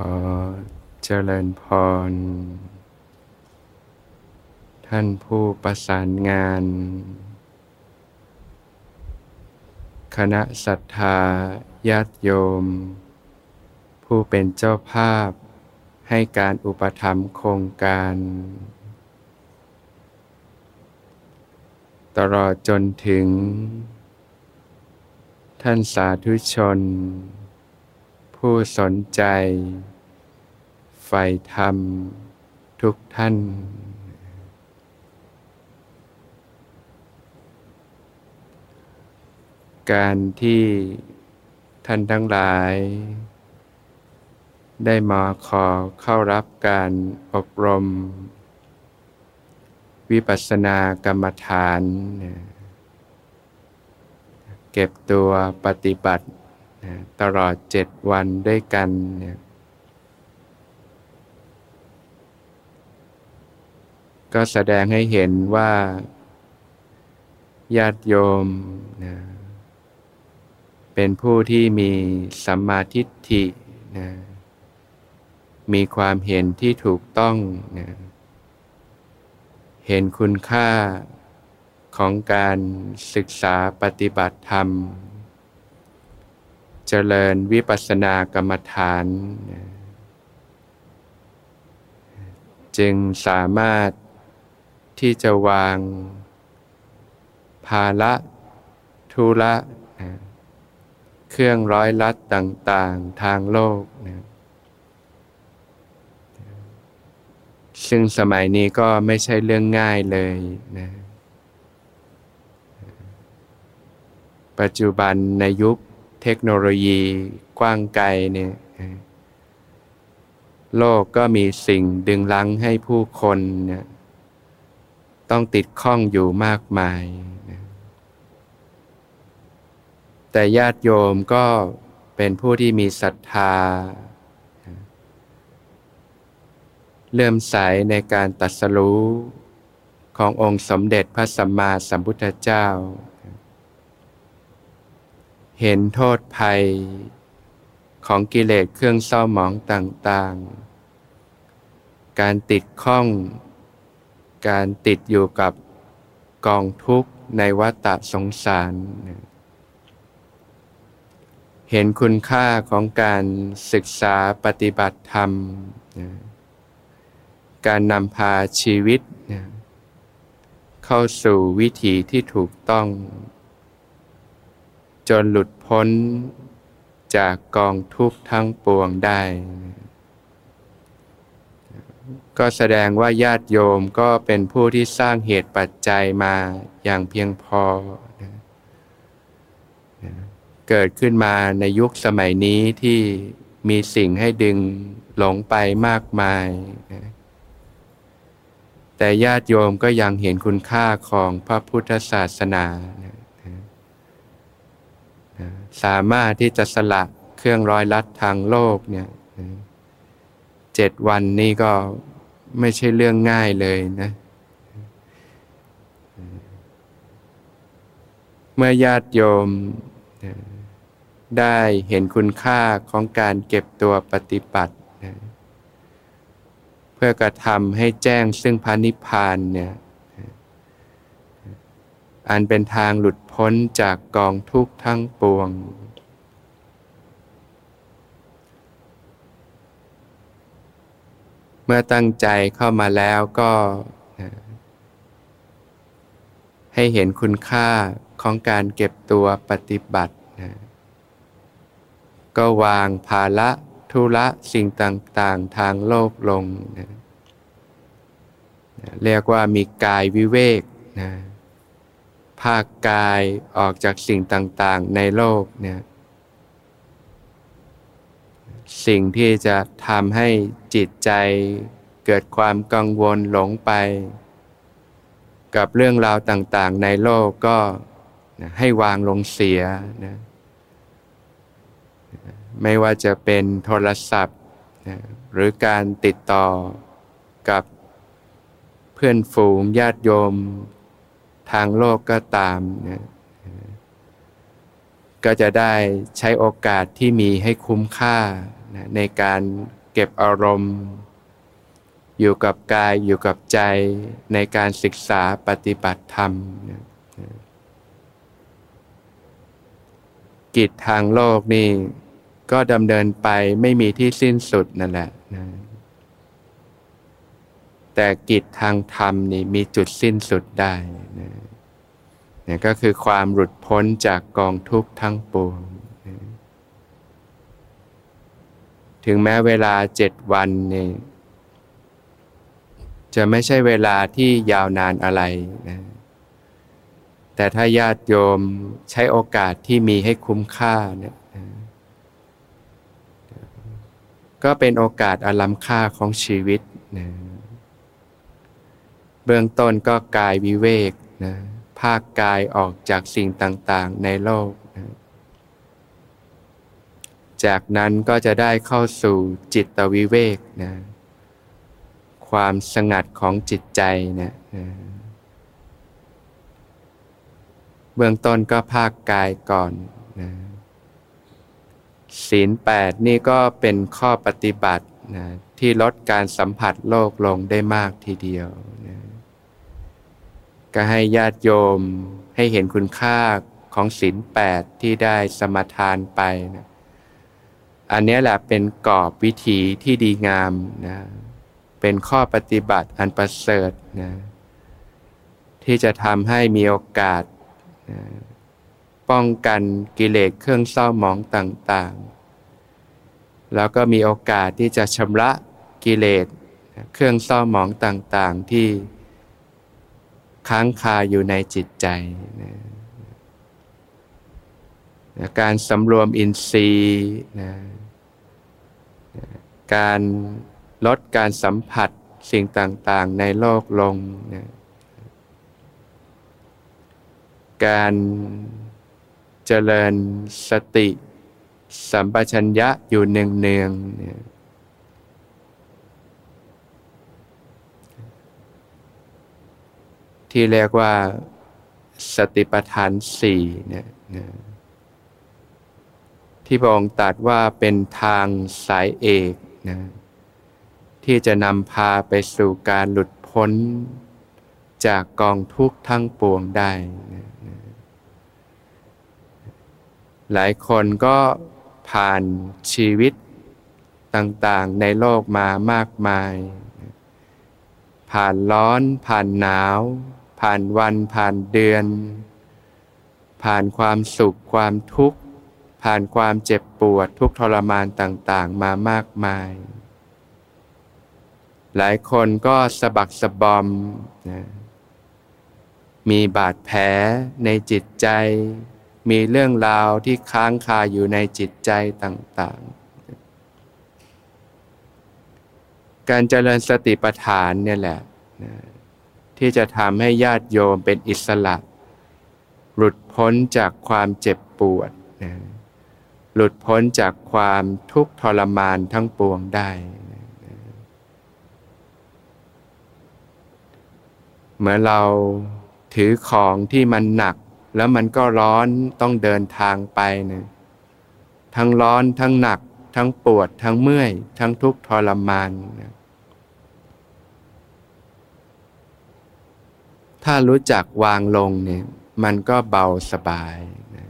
ขอเจริญพร ท่านผู้ประสานงาน คณะศรัทธาญาติโยม ผู้เป็นเจ้าภาพให้การอุปถัมภ์โครงการ ตลอดจนถึง ท่านสาธุชน ผู้สนใจ ใฝ่ธรรมทุกท่านการที่ท่านทั้งหลาย ได้มาขอเข้ารับการอบรม วิปัสสนากรรมฐาน เก็บตัวปฏิบัติ ตลอดเจ็ดวันด้วยกันเนี่ยก็แสดงให้เห็นว่าญาติโยมนะเป็นผู้ที่มีสัมมาทิฏฐินะมีความเห็นที่ถูกต้องนะเห็นคุณค่าของการศึกษาปฏิบัติธรรม เจริญวิปัสสนากรรมฐาน จึงสามารถที่จะวาง ภาระทุระนะเครื่องร้อยลัดต่าง ๆ ทางโลกนะซึ่งสมัยนี้ก็ไม่ใช่เรื่องง่ายเลยนะปัจจุบันในยุค เทคโนโลยีกว้างไกลเนี่ยโลกก็มีสิ่งดึงลังให้ผู้คนเนี่ยต้องติดข้องอยู่มากมายนะแต่ญาติโยมก็เป็นผู้ที่มีศรัทธาเลื่อมใสในการตัดสรู้ขององค์สมเด็จพระสัมมาสัมพุทธเจ้า เห็นโทษภัย ของกิเลสเครื่องเศร้าหมองต่างๆ การติดข้อง การติดอยู่กับกองทุกข์ในวัฏสงสาร เห็นคุณค่าของการศึกษาปฏิบัติธรรม การนำพาชีวิต เข้าสู่วิถีที่ถูกต้อง จนหลุดพ้นจากกองทุกข์ทั้งปวงได้ ก็แสดงว่าญาติโยมก็เป็นผู้ที่สร้างเหตุปัจจัยมาอย่างเพียงพอ เกิดขึ้นมาในยุคสมัยนี้ที่มีสิ่งให้ดึงหลงไปมากมาย แต่ญาติโยมก็ยังเห็นคุณค่าของพระพุทธศาสนา สามารถที่จะสละเครื่องร้อยลัดทางโลกเนี่ยเจ็ดวันนี้ก็ไม่ใช่เรื่องง่ายเลยนะ เมื่อญาติโยมได้เห็นคุณค่าของการเก็บตัวปฏิบัติเพื่อกระทำให้แจ้งซึ่งพานิพานเนี่ย อันเป็นทางหลุด พ้นจากกองทุกข์ทั้งปวง เมื่อตั้งใจเข้ามาแล้วก็ ให้เห็นคุณค่าของการเก็บตัวปฏิบัตินะก็วางภาระธุระสิ่งต่างๆ ทางโลกลงนะเรียกว่ามีกายวิเวกนะ ภาคกายออกจากสิ่งต่างๆในโลกเนี่ยสิ่งที่จะทำให้จิตใจเกิดความกังวลหลงไป กับเรื่องราวต่างๆ ในโลกก็ให้วางลงเสียนะไม่ว่าจะเป็นโทรศัพท์นะหรือการติดต่อกับเพื่อนฝูงญาติโยม ทางโลกก็ตามนะก็จะได้ใช้โอกาสที่มีให้คุ้มค่านะในการเก็บอารมณ์ อยู่กับกายอยู่กับใจในการศึกษาปฏิบัติธรรมนะกิจทางโลกนี่ก็ดำเนินไปไม่มีที่สิ้นสุดนั่นแหละนะแต่กิจทางธรรมนี่มีจุดสิ้นสุดได้นะ นี่ก็คือความหลุดพ้นจากกองทุกข์ทั้งปวง ถึงแม้เวลาเจ็ดวันเนี่ยจะไม่ใช่เวลาที่ยาวนานอะไรนะแต่ถ้าญาติโยมใช้โอกาสที่มีให้คุ้มค่าเนี่ยก็เป็นโอกาสอลัมค่าของชีวิตนะเบื้องต้นก็กายวิเวกนะ ภาคกายออกจากสิ่งต่างๆในโลก จากนั้นก็จะได้เข้าสู่จิตวิเวกนะ ความสงัดของจิตใจนะนะเบื้องต้นก็ภาคกายก่อนนะศีลแปดนี่ก็เป็นข้อปฏิบัตินะที่ลดการสัมผัสโลกลงได้มากทีเดียวนะ ก็ให้ญาติโยมให้เห็นคุณค่าของศีลแปดที่ได้สมทานไปนะอันนี้แหละเป็นกรอบวิธีที่ดีงามนะเป็นข้อปฏิบัติอันประเสริฐนะที่จะทำให้มีโอกาสนะป้องกันกิเลสเครื่องเศร้าหมองต่างๆ แล้วก็มีโอกาสที่จะชำระกิเลสเครื่องเศร้าหมองต่างๆ ที่ ค้างคาอยู่ในจิตใจนะการสำรวมอินทรีย์นะการลดการสัมผัสสิ่งต่างๆ ในโลกลงนะการเจริญสติ สัมปชัญญะอยู่เนืองๆเนี่ย ที่เรียกว่าสติปัฏฐานสี่เนี่ยที่พระองค์ตรัสว่าเป็นทางสายเอกนะที่จะนำพาไปสู่การหลุดพ้นจากกองทุกข์ทั้งปวงได้นะหลายคนก็ผ่านชีวิตต่างๆในโลกมามากมาย ผ่านร้อนผ่านหนาว ผ่านวันผ่านเดือน ผ่านความสุขความทุกข์ ผ่านความเจ็บปวดทุกทรมานต่างๆ มามากมาย หลายคนก็สะบักสะบอมนะมีบาดแผลในจิตใจ มีเรื่องราวที่ค้างคาอยู่ในจิตใจต่างๆ การเจริญสติปัฏฐานเนี่ยแหละนะ ที่จะทำให้ญาติโยมเป็นอิสระ หลุดพ้นจากความเจ็บปวดนะหลุดพ้นจากความทุกข์ทรมานทั้งปวงได้เมื่อเราถือของที่มันหนัก แล้วมันก็ร้อนต้องเดินทางไปนะทั้งร้อนทั้งหนัก ทั้งปวด ทั้งเมื่อย ทั้งทุกข์ทรมานนะ ถ้ารู้จักวางลงเนี่ยมันก็เบาสบายนะ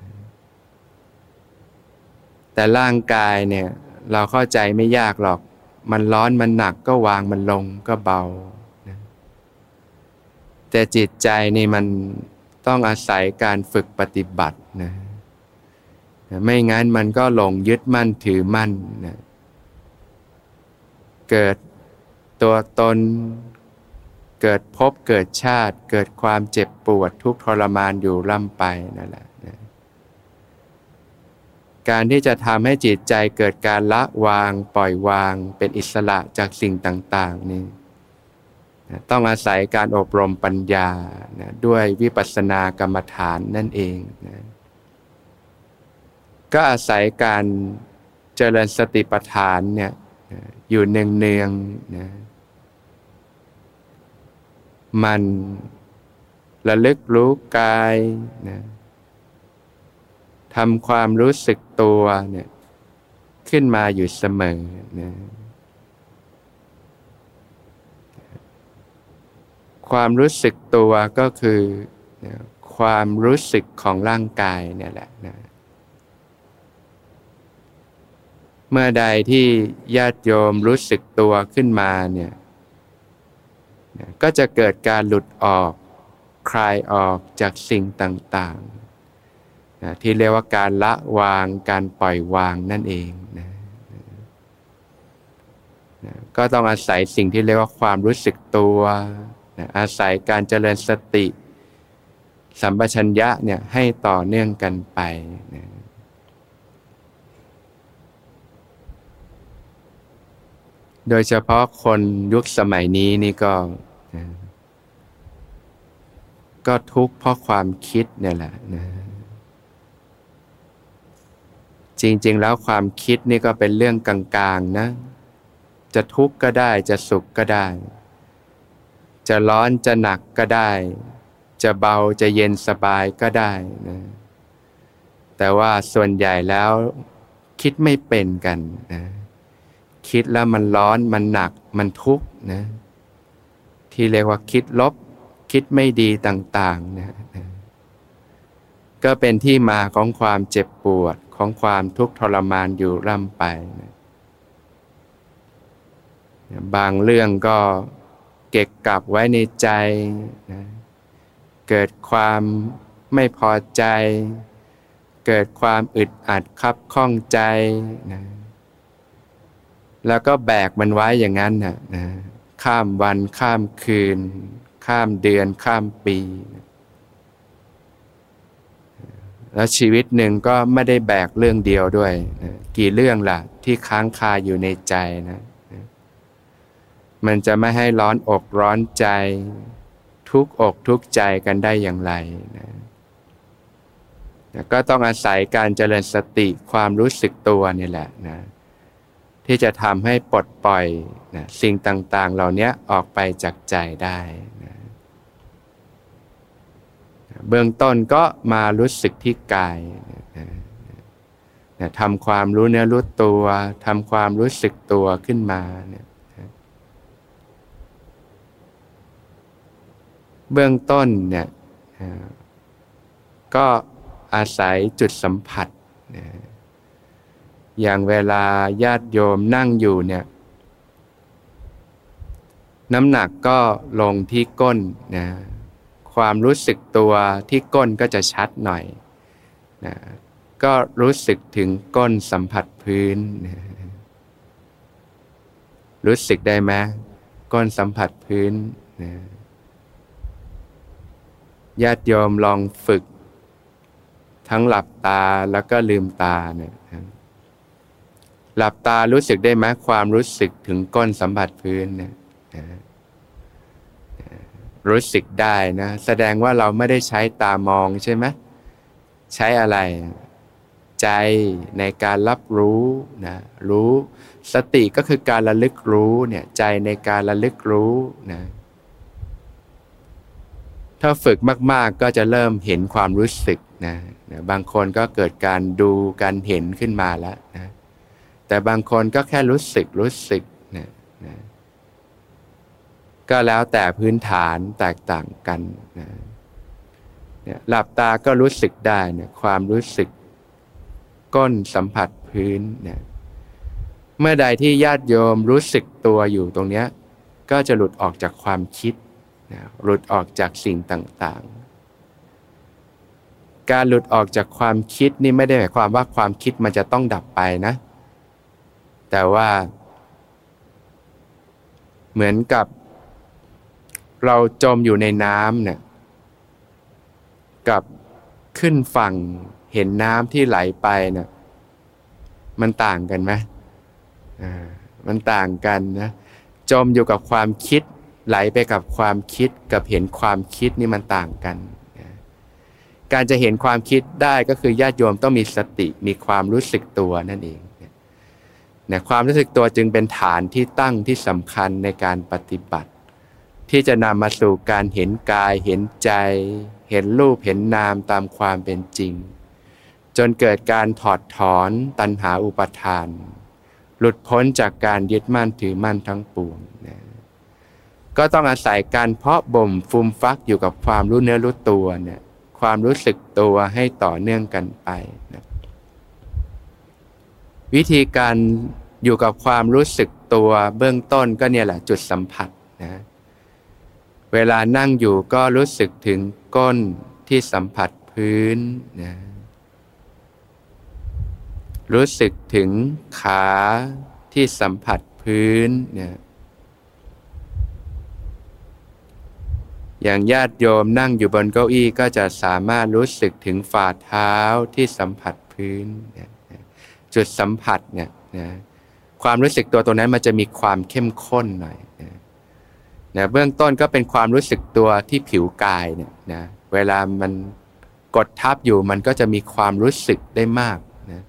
แต่ร่างกายเนี่ยเราเข้าใจไม่ยากหรอก มันร้อนมันหนักก็วางมันลงก็เบานะแต่จิตใจนี่มันต้องอาศัยการฝึกปฏิบัตินะไม่งั้นมันก็หลงยึดมั่นถือมั่นนะเกิดตัวตน เกิดพบเกิดชาติ เกิดความเจ็บปวดทุกทรมานอยู่ล่ำไปนั่นแหละนะการที่จะทำให้จิตใจเกิดการละวางปล่อยวางเป็นอิสระจากสิ่งต่าง ๆ นี่ต้องอาศัยการอบรมปัญญานะด้วยวิปัสสนากรรมฐานนั่นเองนะก็อาศัยการเจริญสติปัฏฐานเนี่ยอยู่เนืองๆนะ มันระลึกรู้กายนะทำความรู้สึกตัวเนี่ยขึ้นมาอยู่เสมอนะความรู้สึกตัวก็คือนะความรู้สึกของร่างกายเนี่ยแหละนะเมื่อใดที่ญาติโยมรู้สึกตัวขึ้นมาเนี่ย ก็จะเกิดการหลุดออกคลายออกจากสิ่งต่างๆนะที่เรียกว่าการละวางการปล่อยวางนั่นเองนะนะก็ต้องอาศัยสิ่งที่เรียกว่าความรู้สึกตัวนะอาศัยการเจริญสติ สัมปชัญญะเนี่ยให้ต่อเนื่องกันไปนะ โดยเฉพาะคนยุคสมัยนี้นี่ก็ ก็ทุกข์เพราะความคิดเนี่ยแหละนะจริง ๆ แล้วความคิดนี่ก็เป็นเรื่องกลางๆนะ จะทุกข์ก็ได้จะสุขก็ได้ จะร้อนจะหนักก็ได้ จะเบาจะเย็นสบายก็ได้นะแต่ว่าส่วนใหญ่แล้วคิดไม่เป็นกันนะ คิดแล้วมันร้อนมันหนักมันทุกข์นะที่เรียกว่าคิดลบ คิดไม่ดีต่างๆนะก็เป็นที่มาของความเจ็บปวดของความทุกข์ทรมานอยู่ร่ำไปนะบางเรื่องก็เก็บกลับไว้ในใจนะเกิดความไม่พอใจ เกิดความอึดอัดคับข้องใจนะ แล้วก็แบกมันไว้อย่างนั้นนะนะข้ามวันข้ามคืน ข้ามเดือนข้ามปี แล้วชีวิตหนึ่งก็ไม่ได้แบกเรื่องเดียวด้วยนะกี่เรื่องล่ะ ที่ค้างคาอยู่ในใจนะมันจะไม่ให้ร้อนอกร้อนใจ ทุกอกทุกใจกันได้อย่างไรนะก็ต้องอาศัยการเจริญสติความรู้สึกตัวนี่แหละนะ ที่จะทำให้ปลดปล่อยนะสิ่งต่างๆ เหล่านี้ออกไปจากใจได้นะเบื้องต้นก็มารู้สึกที่กายนะนะทำความรู้เนื้อรู้ตัวทำความรู้สึกตัวขึ้นมาเนี่ยเบื้องต้นเนี่ยก็อาศัยจุดสัมผัสนะ อย่างเวลาญาติโยมนั่งอยู่เนี่ย น้ำหนักก็ลงที่ก้นนะความรู้สึกตัวที่ก้นก็จะชัดหน่อยนะก็รู้สึกถึงก้นสัมผัสพื้นนะรู้สึกได้ไหมก้นสัมผัสพื้นนะญาติโยมลองฝึก ทั้งหลับตาแล้วก็ลืมตาเนี่ย หลับตารู้สึกได้ไหมความรู้สึกถึงก้นสัมผัสพื้นเนี่ยรู้สึกได้นะแสดงว่าเราไม่ได้ใช้ตามองใช่ไหมใช้อะไร ใจในการรับรู้นะรู้สติก็คือการระลึกรู้เนี่ยใจในการระลึกรู้นะถ้าฝึกมาก ๆ ก็จะเริ่มเห็นความรู้สึกนะนะบางคนก็เกิดการดูการเห็นขึ้นมาแล้วนะ แต่บางคนก็แค่รู้สึกรู้สึกนะนะก็แล้วแต่พื้นฐานแตกต่างกันนะเนี่ยหลับตาก็รู้สึกได้เนี่ยความรู้สึก ก้นสัมผัสพื้นเนี่ยเมื่อใดที่ญาติโยมรู้สึกตัวอยู่ตรงเนี้ยก็จะหลุดออกจากความคิดนะหลุดออกจากสิ่งต่างๆ การหลุดออกจากความคิดนี่ไม่ได้หมายความว่าความคิดมันจะต้องดับไปนะ แต่ว่า เหมือนกับ เราจมอยู่ในน้ำเนี่ยกับขึ้นฝั่งเห็นน้ำที่ไหลไปเนี่ยมันต่างกันไหมอ่ามันต่างกันนะจมอยู่กับความคิด ไหลไปกับความคิดกับเห็นความคิดนี่มันต่างกันการจะเห็นความคิดได้ก็คือญาติโยมต้องมีสติมีความรู้สึกตัวนั่นเอง เนี่ยความรู้สึกตัวจึงเป็นฐานที่ตั้งที่สำคัญในการปฏิบัติ ที่จะนำมาสู่การเห็นกายเห็นใจ เห็นรูปเห็นนามตามความเป็นจริง จนเกิดการถอดถอนตัณหาอุปทาน หลุดพ้นจากการยึดมั่นถือมั่นทั้งปวงนะก็ต้องอาศัยการเพาะบ่มฟูมฟักอยู่กับความรู้เนื้อรู้ตัวเนี่ยความรู้สึกตัวให้ต่อเนื่องกันไปนะ วิธีการอยู่กับความรู้สึกตัวเบื้องต้นก็เนี่ยแหละจุดสัมผัสนะเวลานั่งอยู่ก็รู้สึกถึงก้นที่สัมผัสพื้นนะรู้สึกถึงขาที่สัมผัสพื้นเนี่ยอย่างญาติโยมนั่งอยู่บนเก้าอี้ก็จะสามารถรู้สึกถึงฝ่าเท้าที่สัมผัสพื้นนี่ย จุดสัมผัสเนี่ยนะความรู้สึกตัวตัวนั้นมันจะมีความเข้มข้นหน่อยนะนะเบื้องต้นก็เป็นความรู้สึกตัวที่ผิวกายเนี่ยนะเวลามันกดทับอยู่มันก็จะมีความรู้สึกได้มากนะ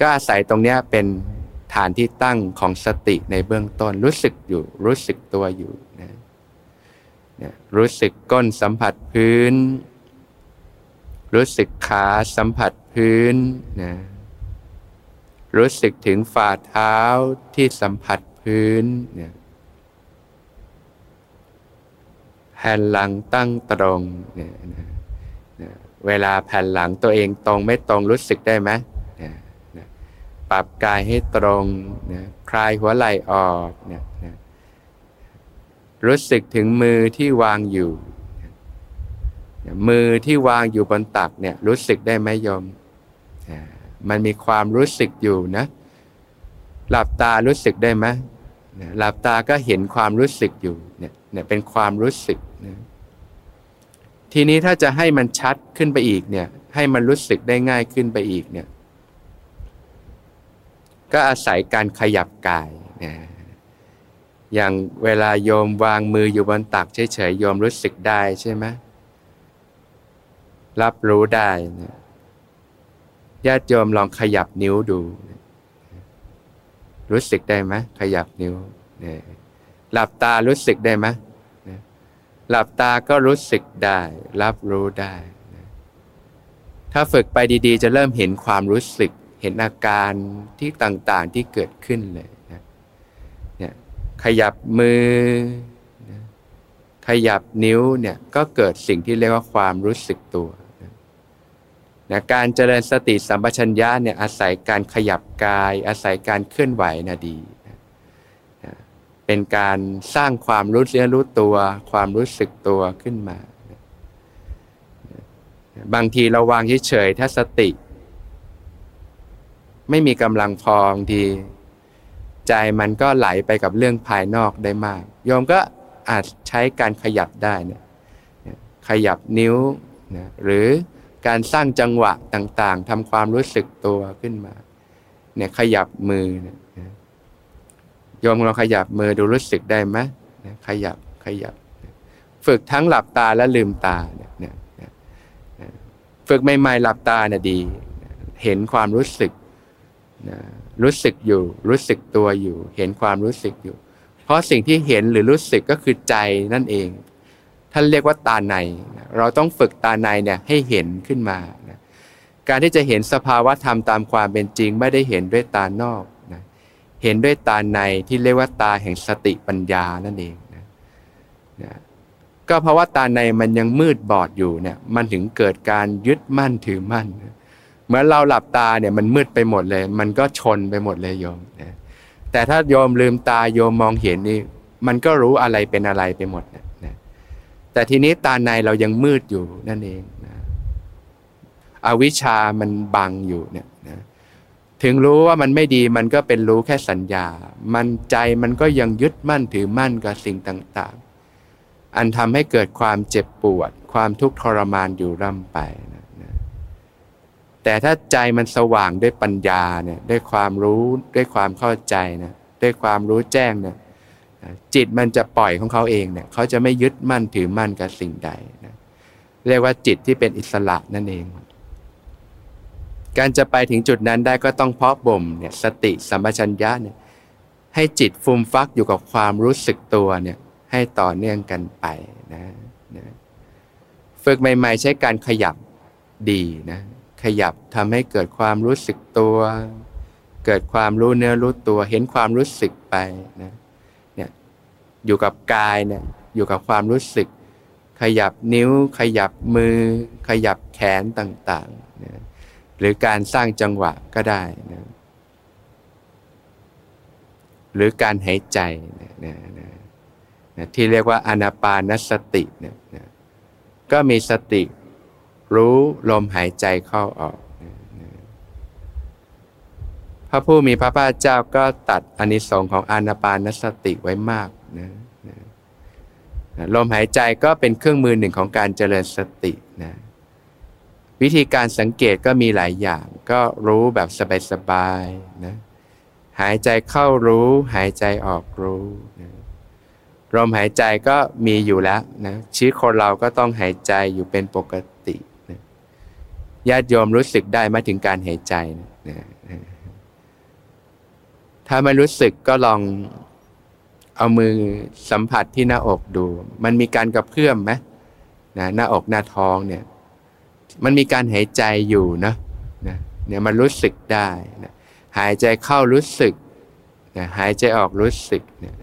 ก็อาศัยตรงนี้เป็นฐานที่ตั้งของสติในเบื้องต้นรู้สึกอยู่ รู้สึกตัวอยู่นะนะรู้สึกก้นสัมผัสพื้น รู้สึกขาสัมผัสพื้นนะ รู้สึกถึงฝ่าเท้าที่สัมผัสพื้นเนี่ยแผ่นหลังตั้งตรงเนี่ยเวลาแผ่นหลังตัวเองตรงไม่ตรงรู้สึกได้ไหมนะนะปรับกายให้ตรงนะคลายหัวไหล่ออกเนี่ยนะรู้สึกถึงมือที่วางอยู่ มือที่วางอยู่บนตักเนี่ยรู้สึกได้ไหมยม มันมีความรู้สึกอยู่นะ หลับตารู้สึกได้ไหมหลับตาก็เห็นความรู้สึกอยู่เนี่ยเนี่ยเป็นความรู้สึกนะทีนี้ถ้าจะให้มันชัดขึ้นไปอีกเนี่ย ให้มันรู้สึกได้ง่ายขึ้นไปอีกเนี่ย ก็อาศัยการขยับกายนะอย่างเวลาโยมวางมืออยู่บนตักเฉยๆโยมรู้สึกได้ใช่ไหมรับรู้ได้นะ ญาติโยมลองขยับนิ้วดู รู้สึกได้ไหมขยับนิ้วเนี่ยหลับตารู้สึกได้ไหมหลับตาก็รู้สึกได้ รับรู้ได้ ถ้าฝึกไปดีๆ จะเริ่มเห็นความรู้สึก เห็นอาการที่ต่างๆที่เกิดขึ้นเลยนะเนี่ยขยับมือขยับนิ้วเนี่ยก็เกิดสิ่งที่เรียกว่าความรู้สึกตัว นะการเจริญสติสัมปชัญญะเนี่ยอาศัยการขยับกาย อาศัยการเคลื่อนไหวนะดีนะเป็นการสร้างความรู้เนื้อรู้ตัว ความรู้สึกตัวขึ้นมานะบางทีเราวางเฉยๆถ้าสติ ไม่มีกำลังพอบางทีใจมันก็ไหลไปกับเรื่องภายนอกได้มากโยมก็อาจใช้การขยับได้นี่ยขยับนิ้วนะหรือ การสร้างจังหวะต่างๆทำความรู้สึกตัวขึ้นมา เนี่ยขยับมือเนี่ยโยมเราขยับมือดูรู้สึกได้ไหมขยับขยับ ฝึกทั้งหลับตาและลืมตาเนี่ยฝึกใหม่ๆหลับตาเนี่ยดี เห็นความรู้สึกรู้สึกอยู่ รู้สึกตัวอยู่ เห็นความรู้สึกอยู่ เพราะสิ่งที่เห็นหรือรู้สึกก็คือใจนั่นเอง ท่านเรียกว่าตาใน เราต้องฝึกตาในเนี่ยให้เห็นขึ้นมา การที่จะเห็นสภาวะธรรมตามความเป็นจริง ไม่ได้เห็นด้วยตานอกนะเห็นด้วยตาในที่เรียกว่าตาแห่งสติปัญญานั่นเองนะนะก็เพราะว่าตาในมันยังมืดบอดอยู่เนี่ยมันถึงเกิดการยึดมั่นถือมั่นเมื่อเราหลับตาเนี่ยมันมืดไปหมดเลย มันก็ชนไปหมดเลยโยมนะแต่ถ้าโยมลืมตาโยมมองเห็นนี่มันก็รู้อะไรเป็นอะไรไปหมด แต่ทีนี้ตาในเรายังมืดอยู่นั่นเองนะอวิชามันบังอยู่เนี่ยนะถึงรู้ว่ามันไม่ดีมันก็เป็นรู้แค่สัญญา มันใจมันก็ยังยึดมั่นถือมั่นกับสิ่งต่าง ๆ อันทำให้เกิดความเจ็บปวด ความทุกข์ทรมานอยู่ร่ำไปนะนะแต่ถ้าใจมันสว่างด้วยปัญญาเนี่ยด้วยความรู้ด้วยความเข้าใจนะด้วยความรู้แจ้งเนี่ย จิตมันจะปล่อยของเขาเองเนี่ยเขาจะไม่ยึดมั่นถือมั่นกับสิ่งใดนะเรียกว่าจิตที่เป็นอิสระนั่นเอง การจะไปถึงจุดนั้นได้ก็ต้องเพาะบ่มเนี่ยสติสัมปชัญญะเนี่ยให้จิตฟุมฟักอยู่กับความรู้สึกตัวเนี่ยให้ต่อเนื่องกันไปนะนะฝึกใหม่ ๆ ใช้การขยับดีนะขยับทำให้เกิดความรู้สึกตัว เกิดความรู้เนื้อรู้ตัวเห็นความรู้สึกไปนะ อยู่กับกายเนี่ยอยู่กับความรู้สึก ขยับนิ้ว ขยับมือ ขยับแขนต่างๆนะหรือการสร้างจังหวะก็ได้นะหรือการหายใจนะนะนะนะที่เรียกว่าอนาปานสติเนี่ยนะก็มีสติรู้ลมหายใจเข้าออกนะนะพระผู้มีพระภาคเจ้าก็ตัดอนิสงค์ของอนาปานสติไว้มาก นะนะลมหายใจก็เป็นเครื่องมือหนึ่งของการเจริญสตินะวิธีการสังเกตก็มีหลายอย่าง ก็รู้แบบสบายๆนะหายใจเข้ารู้ หายใจออกรู้นะลมหายใจก็มีอยู่แล้วนะชีวิตคนเราก็ต้องหายใจอยู่เป็นปกตินะญาติโยมรู้สึกได้มาถึงการหายใจนะนะถ้าไม่รู้สึกก็ลอง เอามือสัมผัสที่หน้าอกดู มันมีการกระเพื่อมไหมนะหน้าอกหน้าท้องเนี่ย มันมีการหายใจอยู่นะนะเนี่ยมันรู้สึกได้นะหายใจเข้ารู้สึกนะหายใจออกรู้สึกนี่ย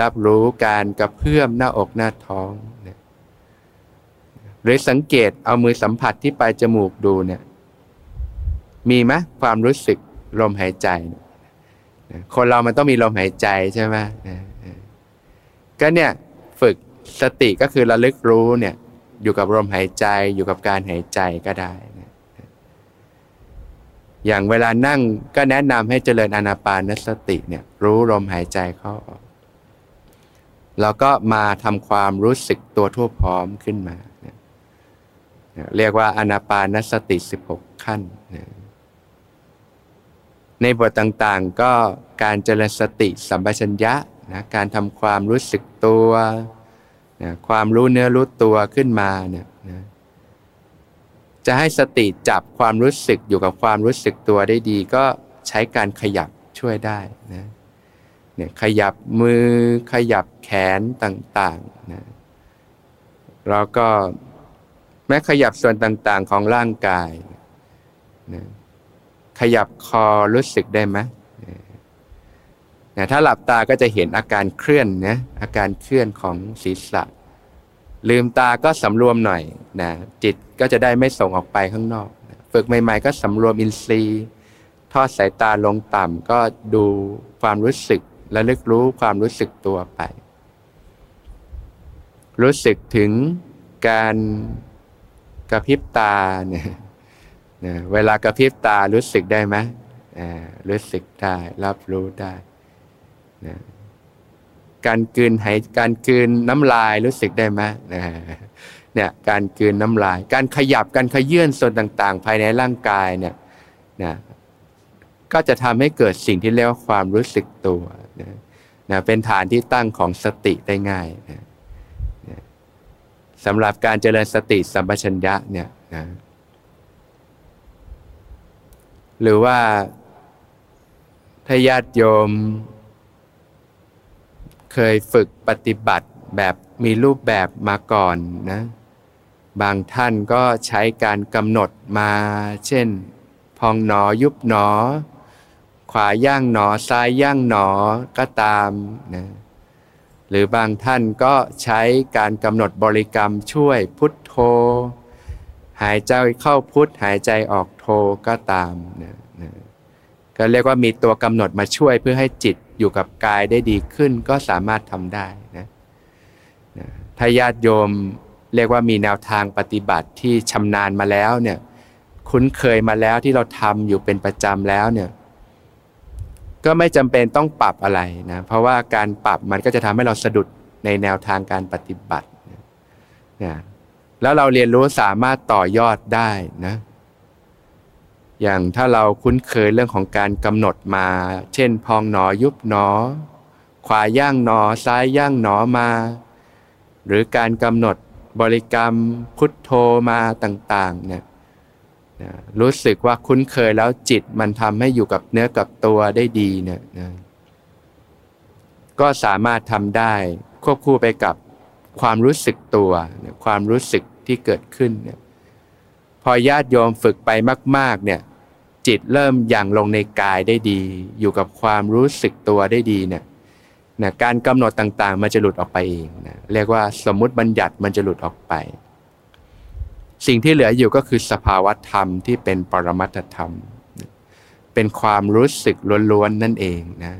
รับรู้การกระเพื่อมหน้าอกหน้าท้องนะหรือสังเกตเอามือสัมผัสที่ปลายจมูกดูเนี่ย มีไหมความรู้สึกลมหายใจนะ คนเรามันต้องมีลมหายใจใช่ไหมก็เนี่ยฝึกสติก็คือระลึกรู้เนี่ย อยู่กับลมหายใจอยู่กับการหายใจก็ได้ อย่างเวลานั่งก็แนะนำให้เจริญอนาปานสติเนี่ย รู้ลมหายใจเข้าออกแล้วก็มาทำความรู้สึกตัวทั่วพร้อมขึ้นมา เรียกว่าอนาปานสติ 16 ขั้น ในบทต่างๆ ก็การเจริญสติสัมปชัญญะนะการทำความรู้สึกตัวนะความรู้เนื้อรู้ตัวขึ้นมาเนี่ยนะจะให้สติจับความรู้สึกอยู่กับความรู้สึกตัวได้ดี ก็ใช้การขยับช่วยได้นะเนี่ยขยับมือขยับแขนต่างๆนะแล้วก็แม้ขยับส่วนต่างๆของร่างกายนะ ขยับคอรู้สึกได้ไหมนะถ้าหลับตาก็จะเห็นอาการเคลื่อนนะอาการเคลื่อนของศีรษะ ลืมตาก็สำรวมหน่อยนะจิตก็จะได้ไม่ส่งออกไปข้างนอกนะฝึกใหม่ ๆ ก็สำรวมอินทรีย์ ทอดสายตาลงต่ำก็ดูความรู้สึกและลึกรู้ความรู้สึกตัวไป รู้สึกถึงการกระพริบตาเนี่ย นะเวลากระพริบตารู้สึกได้ไหมรู้สึกได้ รับรู้ได้นะการกืนหายการกืนน้ำลายรู้สึกได้ไหมเนี่ยการกืนน้ำลาย การขยับการขยื่นส่วนต่าง ๆ ภายในร่างกายเนี่ยนะก็จะทำให้เกิดสิ่งที่เรียกว่าความรู้สึกตัวนะนะเป็นฐานที่ตั้งของสติได้ง่ายนะสำหรับการเจริญสติสัมปชัญญะเนี่ยนะ หรือว่าถ้าญาติโยม เคยฝึกปฏิบัติแบบมีรูปแบบมาก่อนนะ บางท่านก็ใช้การกำหนดมา เช่น พองหนอยุบหนอ ขวาย่างหนอซ้ายย่างหนอก็ตามนะหรือบางท่านก็ใช้การกำหนดบริกรรมช่วยพุทโธ หายใจเข้าพุทหายใจออกโทก็ตามนะนะก็เรียกว่ามีตัวกำหนดมาช่วยเพื่อให้จิตอยู่กับกายได้ดีขึ้นก็สามารถทำได้นะนะถ้าญาติโยมเรียกว่ามีแนวทางปฏิบัติที่ชำนาญมาแล้วเนี่ยคุ้นเคยมาแล้วที่เราทำอยู่เป็นประจำแล้วเนี่ยก็ไม่จำเป็นต้องปรับอะไรนะเพราะว่าการปรับมันก็จะทำให้เราสะดุดในแนวทางการปฏิบัตินะ แล้วเราเรียนรู้สามารถต่อยอดได้นะ อย่างถ้าเราคุ้นเคยเรื่องของการกำหนดมา เช่น พองหนอยุบหนอ ขวาย่างหนอซ้ายย่างหนอมา หรือการกำหนดบริกรรมพุทโธมาต่างๆเนี่ยรู้สึกว่าคุ้นเคยแล้วจิตมันทำให้อยู่กับเนื้อกับตัวได้ดีเนี่ยนะก็สามารถทำได้ควบคู่ไปกับ ความรู้สึกตัวความรู้สึกที่เกิดขึ้นเนี่ยพอญาติโยมฝึกไปมาก ๆ เนี่ย จิตเริ่มอย่างลงในกายได้ดี อยู่กับความรู้สึกตัวได้ดีเนี่ยนะการกำหนดต่างๆ มันจะหลุดออกไปเองนะเรียกว่าสมมุติบัญญัติมันจะหลุดออกไป สิ่งที่เหลืออยู่ก็คือสภาวะธรรมที่เป็นปรมัตธรรม เป็นความรู้สึกล้วนๆนั่นเองนะ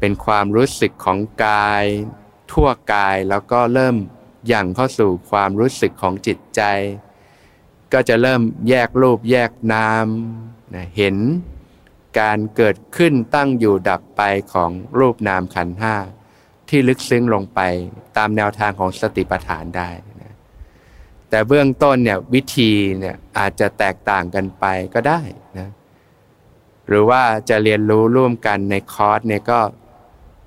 เป็นความรู้สึกของกาย ทั่วกายแล้วก็เริ่มย่างเข้าสู่ความรู้สึกของจิตใจ ก็จะเริ่มแยกรูปแยกนามนะเห็นการเกิดขึ้นตั้งอยู่ดับไปของรูปนามขันห้าที่ลึกซึ้งลงไปตามแนวทางของสติปัฏฐานได้นะแต่เบื้องต้นเนี่ยวิธีเนี่ยอาจจะแตกต่างกันไปก็ได้นะหรือว่าจะเรียนรู้ร่วมกันในคอร์สเนี่ยก็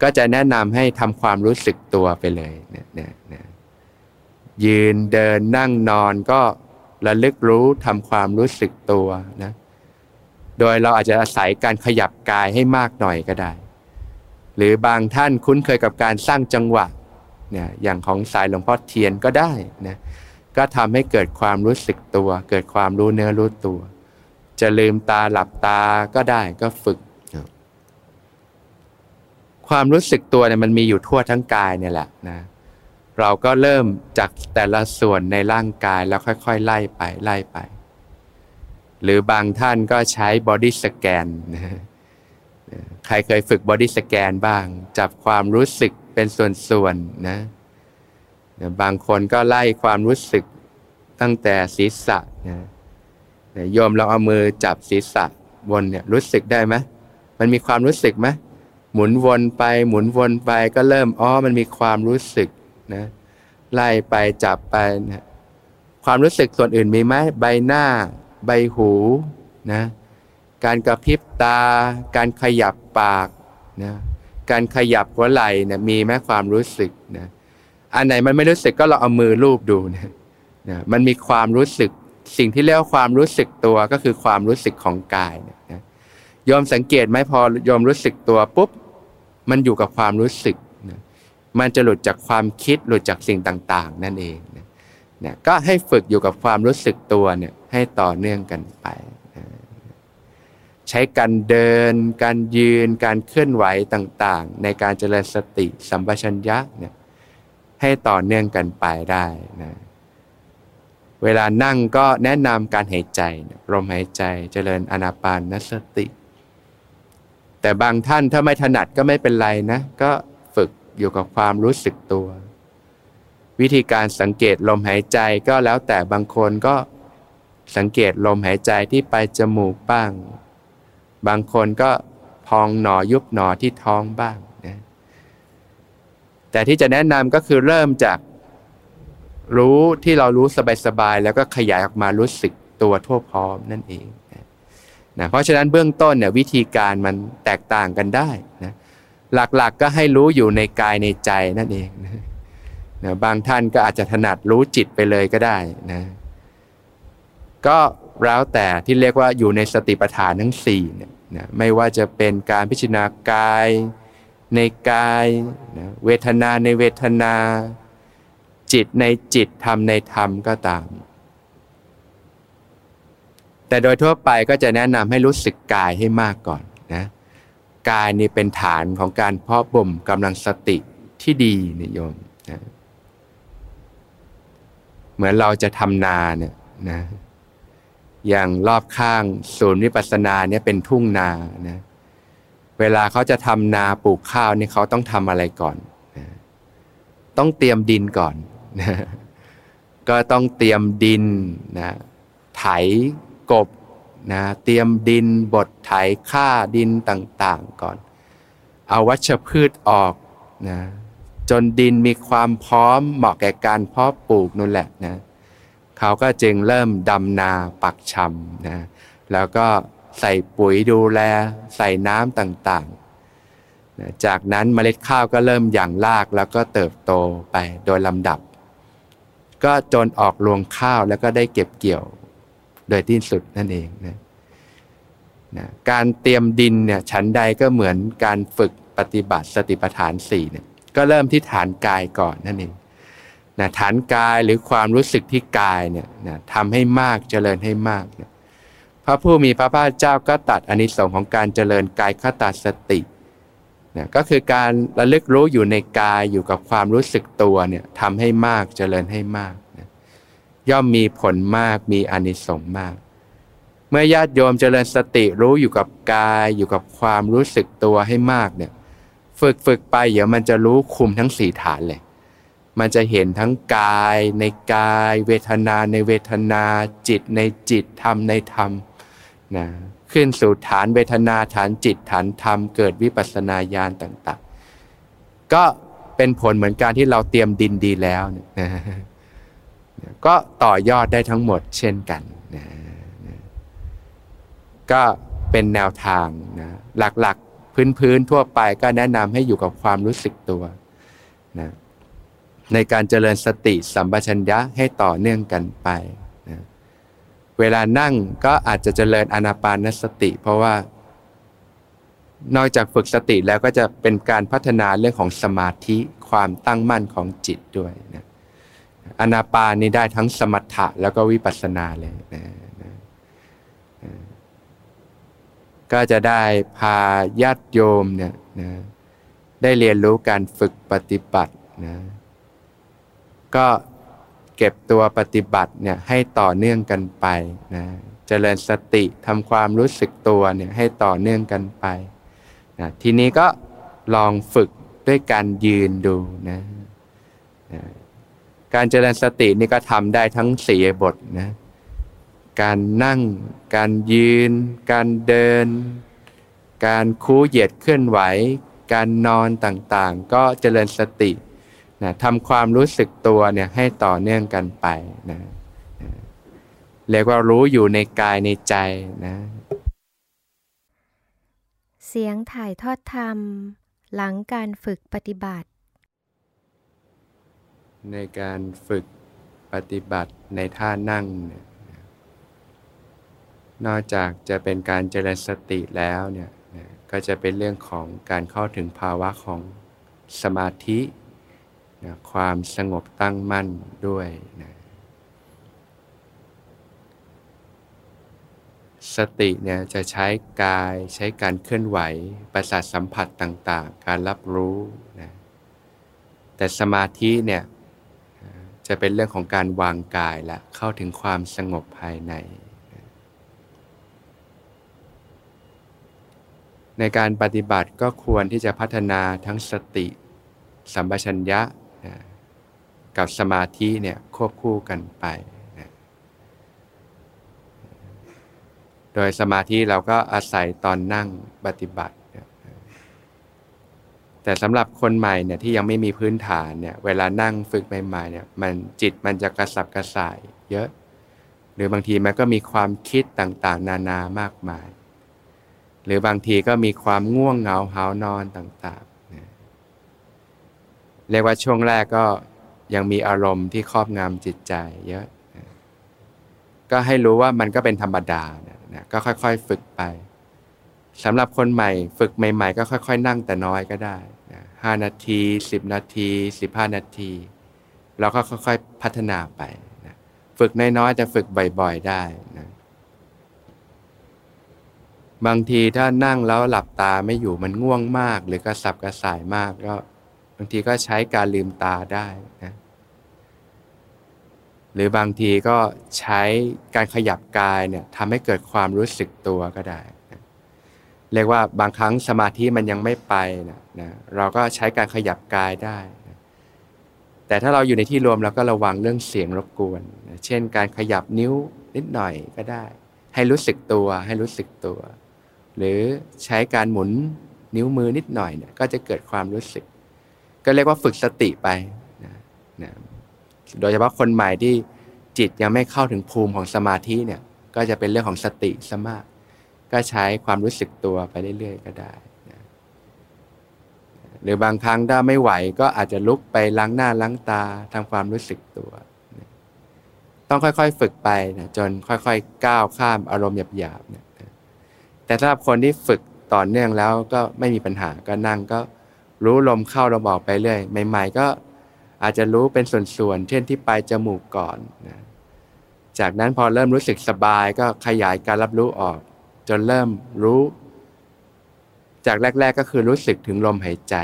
ก็จะแนะนำให้ทำความรู้สึกตัวไปเลยเนี่ยนยืนเดินนั่งนอนก็ระลึกรู้ทำความรู้สึกตัวนะ โดยเราอาจจะอาศัยการขยับกายให้มากหน่อยก็ได้ หรือบางท่านคุ้นเคยกับการสร้างจังหวะเนี่ยอย่างของสายหลวงพ่อเทียนก็ได้นะก็ทำให้เกิดความรู้สึกตัว เกิดความรู้เนื้อรู้ตัว จะลืมตาหลับตาก็ได้ก็ฝึก ความรู้สึกตัวเนี่ยมันมีอยู่ทั่วทั้งกายเนี่ยแหละนะ เราก็เริ่มจากแต่ละส่วนในร่างกายแล้วค่อยๆ ไล่ไปไล่ไป หรือบางท่านก็ใช้บอดี้สแกนใครเคยฝึกบอดี้สแกนบ้าง จับความรู้สึกเป็นส่วนๆนะบางคนก็ไล่ความรู้สึกตั้งแต่ศีรษะนะโยมเราเอามือจับศีรษะบนเนี่ยรู้สึกได้ไหมมันมีความรู้สึกไหม หมุนวนไปหมุนวนไปก็เริ่มอ๋อมันมีความรู้สึกนะไล่ไปจับไปนะความรู้สึกส่วนอื่นมีไหมใบหน้า ใบหูนะการกระพริบตา การขยับปากนะการขยับหัวไหล่เนี่ยมีแม้ความรู้สึกนะอันไหนมันไม่รู้สึกก็เราเอามือลูบดูนะนะมันมีความรู้สึกสิ่งที่เรียกว่าความรู้สึกตัวก็คือความรู้สึกของกายนะ ยอมสังเกตไหมพอยอมรู้สึกตัวปุ๊บมันอยู่กับความรู้สึกนะมันจะหลุดจากความคิดหลุดจากสิ่งต่าง ๆ นั่นเองนะนะก็ให้ฝึกอยู่กับความรู้สึกตัวเนี่ยให้ต่อเนื่องกันไปใช้การเดิน การยืน การเคลื่อนไหวต่างๆ ในการเจริญสติสัมปชัญญะเนี่ยให้ต่อเนื่องกันไปได้นะเวลานั่งก็แนะนำการหายใจลมหายใจเจริญอนาปานนสติ แต่บางท่านถ้าไม่ถนัดก็ไม่เป็นไรนะ ก็ฝึกอยู่กับความรู้สึกตัว วิธีการสังเกตลมหายใจก็แล้วแต่บางคนก็สังเกตลมหายใจที่ไปจมูกบ้าง บางคนก็พองหนอยุบหนอที่ท้องบ้างนะแต่ที่จะแนะนำก็คือเริ่มจากรู้ที่เรารู้สบายๆแล้วก็ขยายออกมารู้สึกตัวทั่วพร้อมนั่นเอง นะเพราะฉะนั้นเบื้องต้นเนี่ยวิธีการมันแตกต่างกันได้นะหลักๆกก็ให้รู้อยู่ในกายในใจนั่นเองนะนะบางท่านก็อาจจะถนัดรู้จิตไปเลยก็ได้นะก็แล้วแต่ที่เรียกว่าอยู่ในสติปัฏฐานทั้งสี่เนี่ยนะไม่ว่าจะเป็นการพิจารณากายในกายนะเวทนาในเวทนา จิตในจิตธรรมในธรรมก็ตาม แต่โดยทั่วไปก็จะแนะนำให้รู้สึกกายให้มากก่อนนะกายนี่เป็นฐานของการเพาะบ่มกำลังสติที่ดีนิยมนะเหมือนเราจะทำนาเนี่ยนะอย่างรอบข้างศูนย์วิปัสสนาเนี่ยเป็นทุ่งนานะเวลาเขาจะทำนาปลูกข้าวนี่เขาต้องทำอะไรก่อนนะต้องเตรียมดินก่อนนะก็ต้องเตรียมดินนะไถ กบนะเตรียมดินบดไถฆ่าดินต่างๆก่อน เอาวัชพืชออกนะจนดินมีความพร้อมเหมาะแก่การเพาะปลูกนั่นแหละนะเขาก็จึงเริ่มดำนาปักชำนะแล้วก็ใส่ปุ๋ยดูแลใส่น้ำต่างๆนะจากนั้นเมล็ดข้าวก็เริ่มหยั่งรากแล้วก็เติบโตไปโดยลำดับ ก็จนออกรวงข้าวแล้วก็ได้เก็บเกี่ยว โดยที่สุดนั่นเองนะนะการเตรียมดินเนี่ยชั้นใดก็เหมือนการฝึกปฏิบัติสติปัฏฐานสี่เนี่ยก็เริ่มที่ฐานกายก่อนนั่นเองนะฐานกายหรือความรู้สึกที่กายเนี่ยนะทำให้มากเจริญให้มากนะพระผู้มีพระภาคเจ้าก็ตัดอนิสงค์ของการเจริญกายคตาสตินะก็คือการระลึกรู้อยู่ในกายอยู่กับความรู้สึกตัวเนี่ยทำให้มากเจริญให้มาก ย่อมมีผลมากมีอานิสงส์มาก เมื่อญาติโยมเจริญสติรู้อยู่กับกายอยู่กับความรู้สึกตัวให้มากเนี่ยฝึกฝึกไปเดี๋ยวมันจะรู้คุมทั้งสี่ฐานเลย มันจะเห็นทั้งกายในกาย เวทนาในเวทนา จิตในจิตธรรมในธรรมนะขึ้นสู่ฐานเวทนาฐานจิตฐานธรรมเกิดวิปัสสนาญาณต่าง ๆ ก็เป็นผลเหมือนการที่เราเตรียมดินดีแล้วนะ ก็ต่อยอดได้ทั้งหมดเช่นกันนะก็เป็นแนวทางนะหลักๆ พื้นๆ ทั่วไปก็แนะนำให้อยู่กับความรู้สึกตัวนะในการเจริญสติสัมปชัญญะให้ต่อเนื่องกันไปนะเวลานั่งก็อาจจะเจริญอนาปานสติ เพราะว่านอกจากฝึกสติแล้วก็จะเป็นการพัฒนาเรื่องของสมาธิความตั้งมั่นของจิตด้วยนะ อนาปานนี่ได้ทั้งสมถะแล้วก็วิปัสสนาเลยนะนะก็จะได้พาญาติโยมเนี่ยนะได้เรียนรู้การฝึกปฏิบัตินะก็เก็บตัวปฏิบัติเนี่ยให้ต่อเนื่องกันไปนะเจริญสติทำความรู้สึกตัวเนี่ยให้ต่อเนื่องกันไปนะทีนี้ก็ลองฝึกด้วยการยืนดูนะนะ การเจริญสตินี่ก็ทำได้ทั้งสี่บทนะการนั่ง การยืน การเดิน การคูเหยียดเคลื่อนไหว การนอนต่างๆ ก็เจริญสตินะทำความรู้สึกตัวเนี่ยให้ต่อเนื่องกันไปนะเรียกว่ารู้อยู่ในกายในใจนะ เสียงถ่ายทอดธรรม หลังการฝึกปฏิบัติ ในการฝึกปฏิบัติในท่านั่งเนี่ยนอกจากจะเป็นการเจริญสติแล้วเนี่ยก็จะเป็นเรื่องของการเข้าถึงภาวะของสมาธินะความสงบตั้งมั่นด้วยนะสติเนี่ยจะใช้กายใช้การเคลื่อนไหว ประสาทสัมผัสต่างๆ การรับรู้นะแต่สมาธิเนี่ย จะเป็นเรื่องของการวางกายและเข้าถึงความสงบภายใน ในการปฏิบัติก็ควรที่จะพัฒนาทั้งสติ สัมปชัญญะนะกับสมาธิเนี่ยควบคู่กันไปนะโดยสมาธิเราก็อาศัยตอนนั่งปฏิบัติ แต่สำหรับคนใหม่เนี่ยที่ยังไม่มีพื้นฐานเนี่ยเวลานั่งฝึกใหม่ๆเนี่ยมันจิตมันจะกระสับกระส่ายเยอะ หรือบางทีมันก็มีความคิดต่างๆ นานามากมาย หรือบางทีก็มีความง่วงเหงาหานอนต่างๆเรียกว่าช่วงแรกก็ยังมีอารมณ์ที่ครอบงำจิตใจเยอะ ก็ให้รู้ว่ามันก็เป็นธรรมดานะก็ค่อยๆฝึกไป สำหรับคนใหม่ฝึกใหม่ ๆ ก็ค่อย ๆ นั่งแต่น้อยก็ได้นะห้านาทีสิบนาทีสิบห้านาทีเราก็ค่อย ๆ พัฒนาไปนะฝึกน้อยๆแต่ฝึกบ่อย ๆ ได้นะบางทีถ้านั่งแล้วหลับตาไม่อยู่มันง่วงมาก หรือกระสับกระส่ายมากก็บางทีก็ใช้การลืมตาได้นะหรือบางทีก็ใช้การขยับกายเนี่ยทำให้เกิดความรู้สึกตัวก็ได้ เรียกว่าบางครั้งสมาธิมันยังไม่ไปนะนะเราก็ใช้การขยับกายได้นะแต่ถ้าเราอยู่ในที่รวมเราก็ระวังเรื่องเสียงรบกวนนะเช่น การขยับนิ้วนิดหน่อยก็ได้ ให้รู้สึกตัวให้รู้สึกตัว หรือใช้การหมุนนิ้วมือนิดหน่อยเนี่ยก็จะเกิดความรู้สึก ก็เรียกว่าฝึกสติไปนะนะโดยเฉพาะคนใหม่ที่จิตยังไม่เข้าถึงภูมิของสมาธิเนี่ยก็จะเป็นเรื่องของสติสมาก ก็ใช้ความรู้สึกตัวไปเรื่อยๆ ก็ได้นะหรือบางครั้งถ้าไม่ไหวก็อาจจะลุกไปล้างหน้าล้างตาทำความรู้สึกตัวนะต้องค่อยๆฝึกไปนะจนค่อยๆก้าวข้ามอารมณ์หยาบๆนะแต่สำหรับคนที่ฝึกต่อเนื่องแล้วก็ไม่มีปัญหาก็นั่งก็รู้ลมเข้าลมออกไปเรื่อยใหม่ๆก็อาจจะรู้เป็นส่วนๆ เช่นที่ปลายจมูกก่อนนะจากนั้นพอเริ่มรู้สึกสบายก็ขยายการรับรู้ออก จนเริ่มรู้ จากแรก ๆก็คือรู้สึกถึงลมหายใจ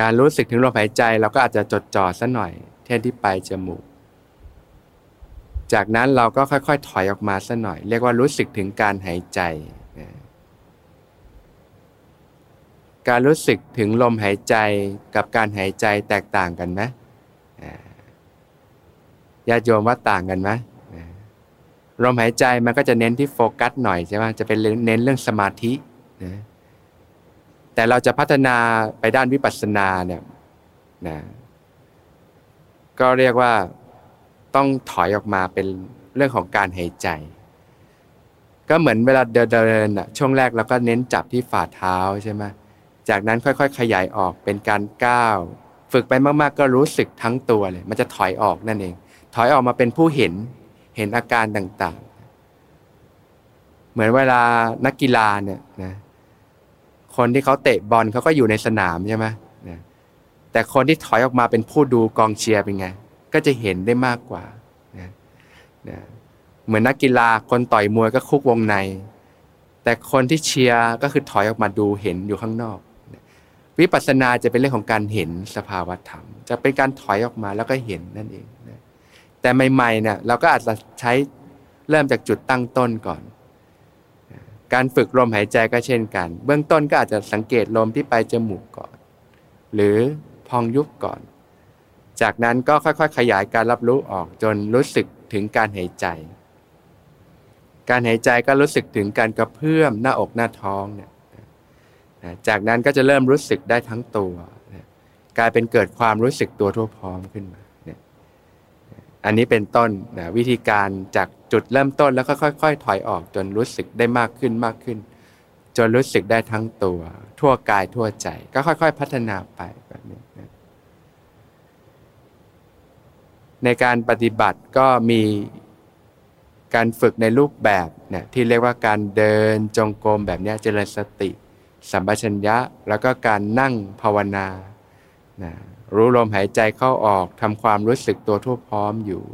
การรู้สึกถึงลมหายใจเราก็อาจจะจดจ่อสัหน่อยเท่นที่ปลายจมูก จากนั้นเราก็ค่อยๆถอยออกมาสัหน่อย เรียกว่ารู้สึกถึงการหายใจ การรู้สึกถึงลมหายใจกับการหายใจแตกต่างกันไหมญาติโยมว่าต่างกันไหม ลมหายใจมันก็จะเน้นที่โฟกัสหน่อยใช่ไหมจะเป็นเน้นเรื่องสมาธินะแต่เราจะพัฒนาไปด้านวิปัสสนาเนี่ยนะก็เรียกว่าต้องถอยออกมาเป็นเรื่องของการหายใจ ก็เหมือนเวลาเดินเดินช่วงแรกเราก็เน้นจับที่ฝ่าเท้าใช่ไหมจากนั้นค่อย ๆ ขยายออกเป็นการก้าว ฝึกไปมากๆ ก็รู้สึกทั้งตัวเลย มันจะถอยออกนั่นเอง ถอยออกมาเป็นผู้เห็น เห็นอาการต่างๆ เหมือนเวลานักกีฬาเนี่ยนะคนที่เขาเตะบอลเขาก็อยู่ในสนามใช่ไหมนะแต่คนที่ถอยออกมาเป็นผู้ดูกองเชียร์เป็นไง ก็จะเห็นได้มากกว่านะนะเหมือนนักกีฬาคนต่อยมวยก็คุกวงใน แต่คนที่เชียร์ก็คือถอยออกมาดูเห็นอยู่ข้างนอก วิปัสสนาจะเป็นเรื่องของการเห็นสภาวธรรม จะเป็นการถอยออกมาแล้วก็เห็นนั่นเอง แต่ใหม่ๆเนี่ยเราก็อาจจะใช้เริ่มจากจุดตั้งต้นก่อน การฝึกลมหายใจก็เช่นกัน เบื้องต้นก็อาจจะสังเกตลมที่ไปจมูกก่อน หรือพองยุบก่อน จากนั้นก็ค่อยๆ ขยายการรับรู้ออกจนรู้สึกถึงการหายใจ การหายใจก็รู้สึกถึงการกระเพื่อมหน้าอกหน้าท้องเนี่ยจากนั้นก็จะเริ่มรู้สึกได้ทั้งตัว กลายเป็นเกิดความรู้สึกตัวทั่วพร้อมขึ้นมา อันนี้เป็นต้นนะวิธีการจากจุดเริ่มต้นแล้วก็ค่อย ๆ ถอยออกจนรู้สึกได้มากขึ้นมากขึ้น จนรู้สึกได้ทั้งตัว ทั่วกายทั่วใจ ก็ค่อย ๆ พัฒนาไปแบบนี้นะในการปฏิบัติก็มีการฝึกในรูปแบบเนี่ยที่เรียกว่าการเดินจงกรมแบบนี้เจริญสติ สัมปชัญญะแล้วก็การนั่งภาวนานะ รู้ลมหายใจเข้าออกทำความรู้สึกตัวทั่วพร้อมอยู่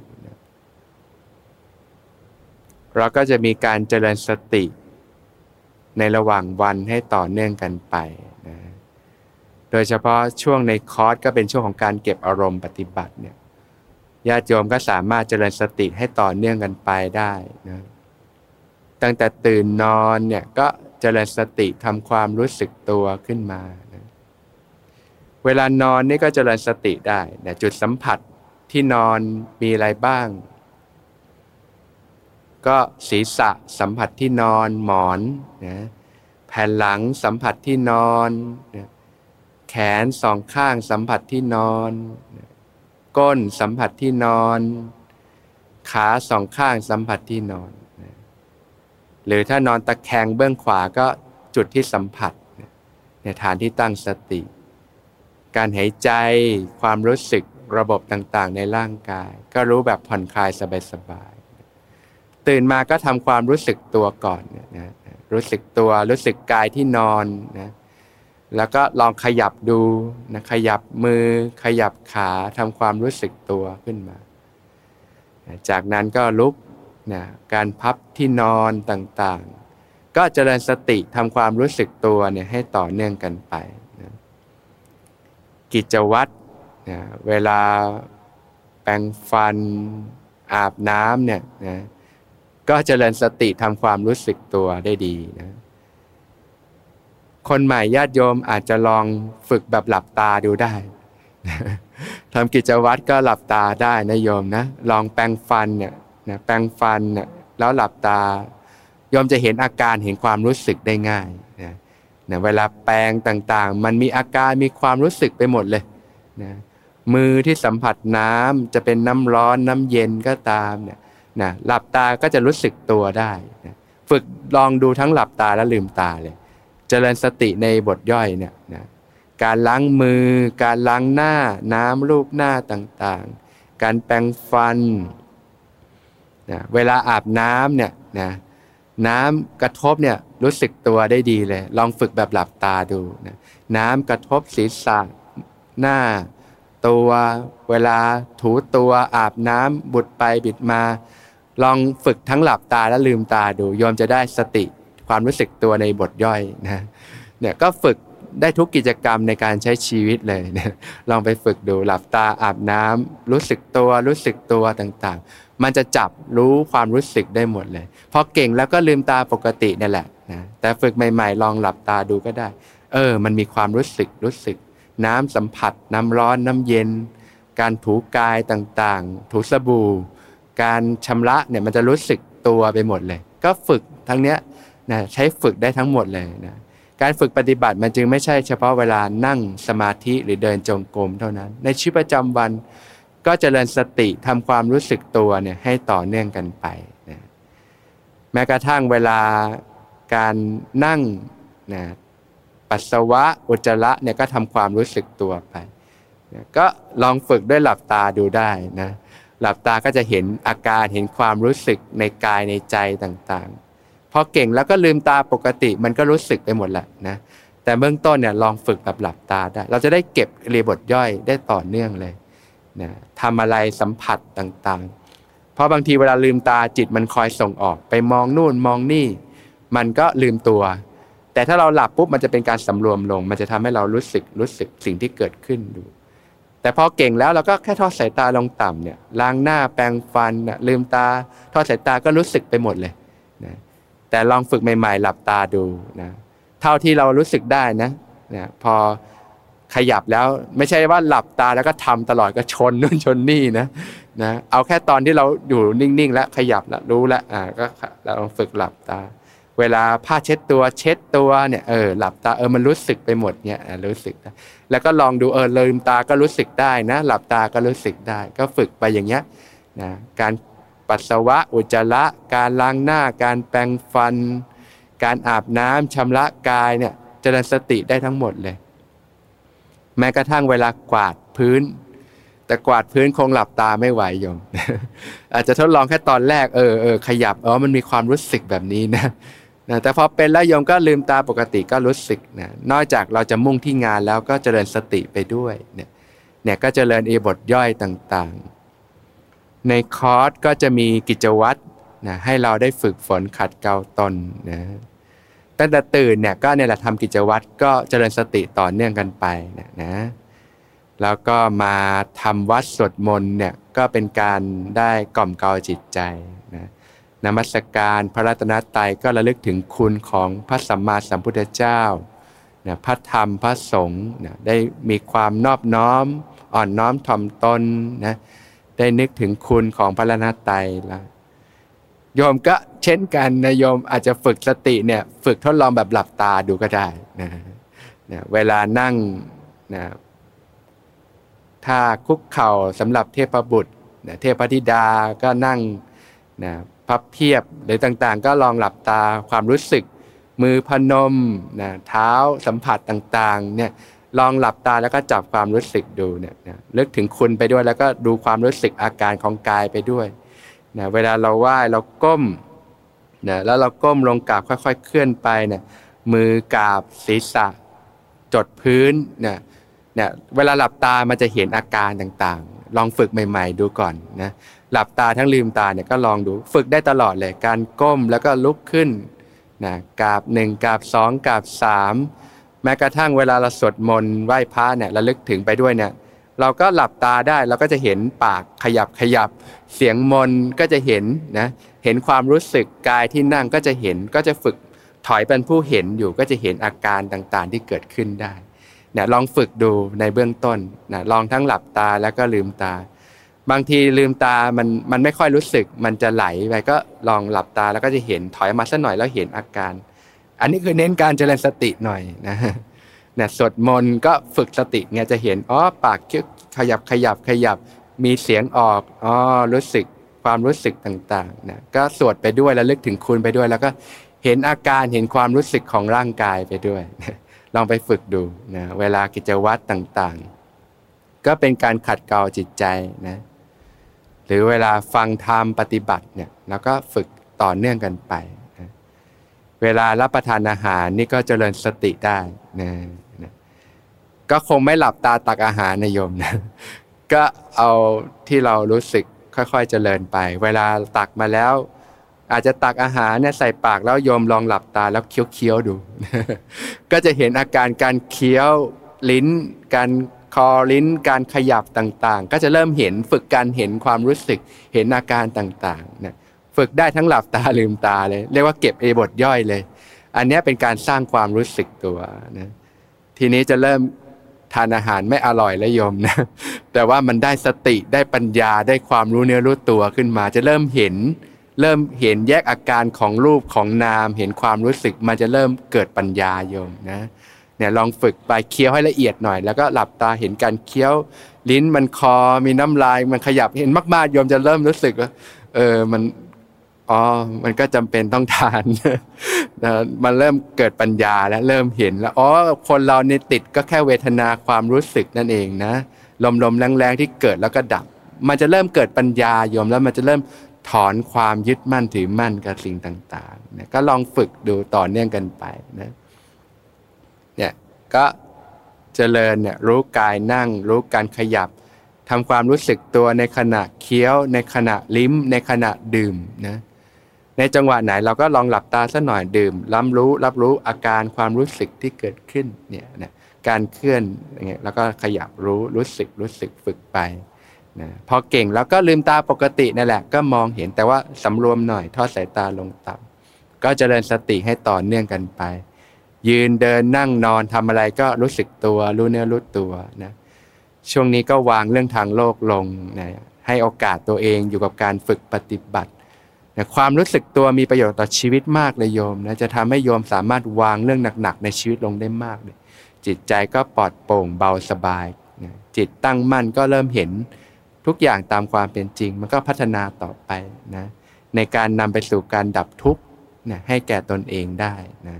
เราก็จะมีการเจริญสติ ในระหว่างวันให้ต่อเนื่องกันไปนะโดยเฉพาะช่วงในคอร์สก็เป็นช่วงของการเก็บอารมณ์ปฏิบัติเนี่ยญาติโยมก็สามารถเจริญสติให้ต่อเนื่องกันไปได้นะตั้งแต่ตื่นนอนเนี่ยก็เจริญสติทำความรู้สึกตัวขึ้นมา เวลานอนนี่ก็เจริญสติได้นะจุดสัมผัสที่นอนมีอะไรบ้าง ก็ศีรษะสัมผัสที่นอนหมอนนะแผ่นหลังสัมผัสที่นอนนะแขนสองข้างสัมผัสที่นอนนะก้นสัมผัสที่นอน ขาสองข้างสัมผัสที่นอนนะหรือถ้านอนตะแคงเบื้องขวาก็จุดที่สัมผัสในฐานที่ตั้งสติ การหายใจ ความรู้สึกระบบต่างๆ ในร่างกาย ก็รู้แบบผ่อนคลายสบายๆตื่นมาก็ทำความรู้สึกตัวก่อนนะรู้สึกตัวรู้สึกกายที่นอนนะแล้วก็ลองขยับดูนะขยับมือ ขยับขาทำความรู้สึกตัวขึ้นมา จากนั้นก็ลุกนะการพับที่นอนต่างๆ ก็เจริญสติทำความรู้สึกตัวเนี่ยให้ต่อเนื่องกันไป กิจวัตรนะเวลาแปรงฟันอาบน้ำเนี่ยนะก็เจริญสติทำความรู้สึกตัวได้ดีนะคนใหม่ญาติโยมอาจจะลองฝึกแบบหลับตาดูได้ทำกิจวัตรก็หลับตาได้นะโยมนะลองแปรงฟันเนี่ยนะแปรงฟันเนี่ยแล้วหลับตาโยมจะเห็นอาการเห็นความรู้สึกได้ง่าย นะเวลาแปลงต่างๆ มันมีอาการมีความรู้สึกไปหมดเลยนะมือที่สัมผัสน้ำจะเป็นน้ำร้อนน้ำเย็นก็ตามเนี่ยนะหลับตาก็จะรู้สึกตัวได้นะฝึกลองดูทั้งหลับตาและลืมตาเลย เจริญสติในบทย่อยเนี่ยนะการล้างมือ การล้างหน้าน้ำรูปหน้าต่างๆ การแปรงฟันนะเวลาอาบน้ำเนี่ยนะ น้ำกระทบเนี่ยรู้สึกตัวได้ดีเลย ลองฝึกแบบหลับตาดูนะน้ำกระทบศีรษะหน้า ตัวเวลาถูตัวอาบน้ำบุดไปบิดมา ลองฝึกทั้งหลับตาและลืมตาดูยอมจะได้สติความรู้สึกตัวในบทย่อยนะเนี่ยก็ฝึกได้ทุกกิจกรรมในการใช้ชีวิตเลยนะลองไปฝึกดูหลับตาอาบน้ำรู้สึกตัวรู้สึกตัวต่างๆ มันจะจับรู้ความรู้สึกได้หมดเลยพอเก่งแล้วก็ลืมตาปกตินี่แหละนะแต่ฝึกใหม่ ๆ ลองหลับตาดูก็ได้ เออ มันมีความรู้สึกรู้สึก น้ำสัมผัส น้ำร้อนน้ำเย็น การถูกายต่างๆ ถูสบู่ การชำระเนี่ยมันจะรู้สึกตัวไปหมดเลย ก็ฝึกทั้งเนี้ยนะใช้ฝึกได้ทั้งหมดเลยนะการฝึกปฏิบัติมันจึงไม่ใช่เฉพาะเวลานั่งสมาธิหรือเดินจงกรมเท่านั้น ในชีวิตประจำวัน ก็จเจริญสติทำความรู้สึกตัวเนี่ยให้ต่อเนื่องกันไปนะแม้กระทั่งเวลาการนั่งนะปัสสาวะอุจจาระเนี่ยก็ทำความรู้สึกตัวไปนะก็ลองฝึกด้วยหลับตาดูได้นะหลับตาก็จะเห็นอาการเห็นความรู้สึกในกายในใจต่างๆพอเก่งแล้วก็ลืมตาปกติมันก็รู้สึกไปหมดแหละนะแต่เบื้องต้นเนี่ยลองฝึกแบบหลับตาได้ เราจะได้เก็บเรียบทย่อยได้ต่อเนื่องเลย นะทำอะไรสัมผัสต่างๆ เพราะบางทีเวลาลืมตาจิตมันคอยส่งออกไปมองนู่นมองนี่ มันก็ลืมตัว แต่ถ้าเราหลับปุ๊บมันจะเป็นการสำรวมลง มันจะทำให้เรารู้สึกรู้สึกสิ่งที่เกิดขึ้นดู แต่พอเก่งแล้วเราก็แค่ทอดสายตาลงต่ำเนี่ยล้างหน้าแปรงฟันลืมตา ทอดสายตาก็รู้สึกไปหมดเลยนะแต่ลองฝึกใหม่ ๆ หลับตาดูนะเท่าที่เรารู้สึกได้นะนะพอ ขยับแล้วไม่ใช่ว่าหลับตาแล้วก็ทำตลอดก็ชนนู่นชนนี่นะนะเอาแค่ตอนที่เราอยู่นิ่งๆ แล้วขยับแล้วรู้แล้วอ่าก็เราฝึกหลับตา เวลาผ้าเช็ดตัวเช็ดตัวเนี่ยเออหลับตาเออมันรู้สึกไปหมดเนี่ยรู้สึกแล้วก็ลองดูเออลืมตาก็รู้สึกได้นะ หลับตาก็รู้สึกได้ ก็ฝึกไปอย่างเงี้ยนะการปัสสาวะอุจจาระการล้างหน้า การแปรงฟัน การอาบน้ำชำระกายเนี่ยเจริญสติได้ทั้งหมดเลย แม้กระทั่งเวลากวาดพื้น แต่กวาดพื้นคงหลับตาไม่ไหวโยม อาจจะทดลองแค่ตอนแรกเออเออขยับอ๋อมันมีความรู้สึกแบบนี้นะนะแต่พอเป็นแล้วโยมก็ลืมตาปกติก็รู้สึกนะนอกจากเราจะมุ่งที่งานแล้วก็เจริญสติไปด้วยเนี่ยเนี่ยก็เจริญเอบทย่อยต่างๆ ในคอร์สก็จะมีกิจวัตรนะให้เราได้ฝึกฝนขัดเกลาตนนะ ตั้งแต่ตื่นเนี่ยก็เนี่ยแหละทำกิจวัตรก็เจริญสติต่อเนื่องกันไปนะนะ แล้วก็มาทำวัดสวดมนต์เนี่ยก็เป็นการได้กล่อมเกลาจิตใจนะนมัสการพระรัตนตรัยก็ระลึกถึงคุณของพระสัมมาสัมพุทธเจ้านะพระธรรมพระสงฆ์นะได้มีความนอบน้อม อ่อนน้อมถ่อมตนนะได้นึกถึงคุณของพระรัตนตรัยแล้ว โยมก็เช่นกันนะโยมอาจจะฝึกสติเนี่ยฝึกทดลองแบบหลับตาดูก็ได้นะนะเวลานั่งนะถ้าคุกเข่าสำหรับเทพบุตรนะเทพธิดาก็นั่งนะพับเพียบหรือต่างๆ ก็ลองหลับตาความรู้สึก มือพนมนะเท้าสัมผัสต่างๆเนี่ยลองหลับตาแล้วก็จับความรู้สึกดูเนี่ยนะลึกถึงคุณไปด้วยแล้วก็ดูความรู้สึกอาการของกายไปด้วย นะเวลาเราไหว้เราก้มนะแล้วเราก้มลงกราบค่อยๆ เคลื่อนไปเนี่ยมือกราบศีรษะ จดพื้นเนี่ยเนี่ยเวลาหลับตามันจะเห็นอาการต่างๆ ลองฝึกใหม่ ๆ ดูก่อนนะหลับตาทั้งลืมตาเนี่ยก็ลองดูฝึกได้ตลอดเลยการก้มแล้วก็ลุกขึ้นนะกราบหนึ่งกราบสองกราบสามแม้กระทั่งเวลาเราสวดมนต์ไหว้พระเนี่ยระลึกถึงไปด้วยเนี่ย เราก็หลับตาได้เราก็จะเห็นปากขยับขยับ เสียงมนก็จะเห็นนะเห็นความรู้สึกกายที่นั่งก็จะเห็นก็จะฝึกถอยเป็นผู้เห็นอยู่ก็จะเห็นอาการต่างๆ ที่เกิดขึ้นได้เนี่ยลองฝึกดูในเบื้องต้นนะลองทั้งหลับตาแล้วก็ลืมตา บางทีลืมตามันมันไม่ค่อยรู้สึก มันจะไหลไปก็ลองหลับตาแล้วก็จะเห็นถอยมาสักหน่อยแล้วเห็นอาการ อันนี้คือเน้นการเจริญสติหน่อยนะ เนี่ยสวดมนต์ก็ฝึกสติเนี่ยจะเห็นอ๋อปากขยับขยับขยับมีเสียงออกอ๋อรู้สึกความรู้สึกต่างๆนะก็สวดไปด้วยแล้วลึกถึงคุณไปด้วย แล้วก็เห็นอาการเห็นความรู้สึกของร่างกายไปด้วย ลองไปฝึกดูนะเวลากิจวัตรต่างๆ ก็เป็นการขัดเกลาจิตใจนะหรือเวลาฟังธรรมปฏิบัติเนี่ยเราก็ฝึกต่อเนื่องกันไปนะเวลารับประทานอาหารนี่ก็เจริญสติได้นะนะ ก็คงไม่หลับตาตักอาหารนโยมนะก็เอาที่เรารู้สึกค่อยๆเจริญไป เวลาตักมาแล้ว อาจจะตักอาหารเนี่ยใส่ปากแล้วโยมลองหลับตาแล้วเคี้ยวๆดู ก็จะเห็นอาการการเคี้ยวลิ้น การคอลิ้น การขยับต่างๆ ก็จะเริ่มเห็นฝึกการเห็นความรู้สึกเห็นอาการต่างๆนะฝึกได้ทั้งหลับตาลืมตาเลย เรียกว่าเก็บเอบทย่อยเลย อันนี้เป็นการสร้างความรู้สึกตัวนะทีนี้จะเริ่ม ทานอาหารไม่อร่อยและยมนะแต่ว่ามันได้สติได้ปัญญาได้ความรู้เนื้อรู้ตัวขึ้นมา จะเริ่มเห็น เริ่มเห็นแยกอาการของรูปของนาม เห็นความรู้สึกมันจะเริ่มเกิดปัญญาโยมนะเนี่ยลองฝึกไปเคี้ยวให้ละเอียดหน่อย แล้วก็หลับตาเห็นการเคี้ยว ลิ้นมันคอมีน้ำลายมันขยับเห็นมากๆโยมจะเริ่มรู้สึกว่าเออมัน อ๋อมันก็จำเป็นต้องทานนะมันเริ่มเกิดปัญญาแล้วเริ่มเห็นแล้วอ๋อคนเราเนี่ยติดก็แค่เวทนาความรู้สึกนั่นเองนะลมๆแรงๆที่เกิดแล้วก็ดับ มันจะเริ่มเกิดปัญญาโยมแล้วมันจะเริ่มถอนความยึดมั่นถือมั่นกับสิ่งต่างๆนะก็ลองฝึกดูต่อเนื่องกันไปนะเนี่ยก็เจริญเนี่ยรู้กายนั่ง รู้การขยับทำความรู้สึกตัวในขณะเคี้ยว ในขณะลิ้ม ในขณะดื่มนะ ในจังหวะไหนเราก็ลองหลับตาสักหน่อยดื่มรับรู้รับรู้อาการความรู้สึกที่เกิดขึ้นเนี่ยนะการเคลื่อนอย่างเงี้ยแล้วก็ขยับรู้รู้สึกรู้สึกฝึกไปนะพอเก่งแล้วก็ลืมตาปกตินั่นแหละก็มองเห็นแต่ว่าสำรวมหน่อยทอดสายตาลงต่ำก็จเจริญสติให้ต่อเนื่องกันไป ยืนเดินนั่งนอนทำอะไรก็รู้สึกตัวรู้เนื้อรู้ตัวนะช่วงนี้ก็วางเรื่องทางโลกลงนะให้โอกาสตัวเองอยู่กับการฝึกปฏิบัติ ความรู้สึกตัวมีประโยชน์ต่อชีวิตมากเลยโยมนะจะทำให้โยมสามารถวางเรื่องหนักๆในชีวิตลงได้มากเลยจิตใจก็ปลอดโปร่งเบาสบายนะจิตตั้งมั่นก็เริ่มเห็นทุกอย่างตามความเป็นจริง มันก็พัฒนาต่อไปนะในการนำไปสู่การดับทุกข์นะให้แก่ตนเองได้นะ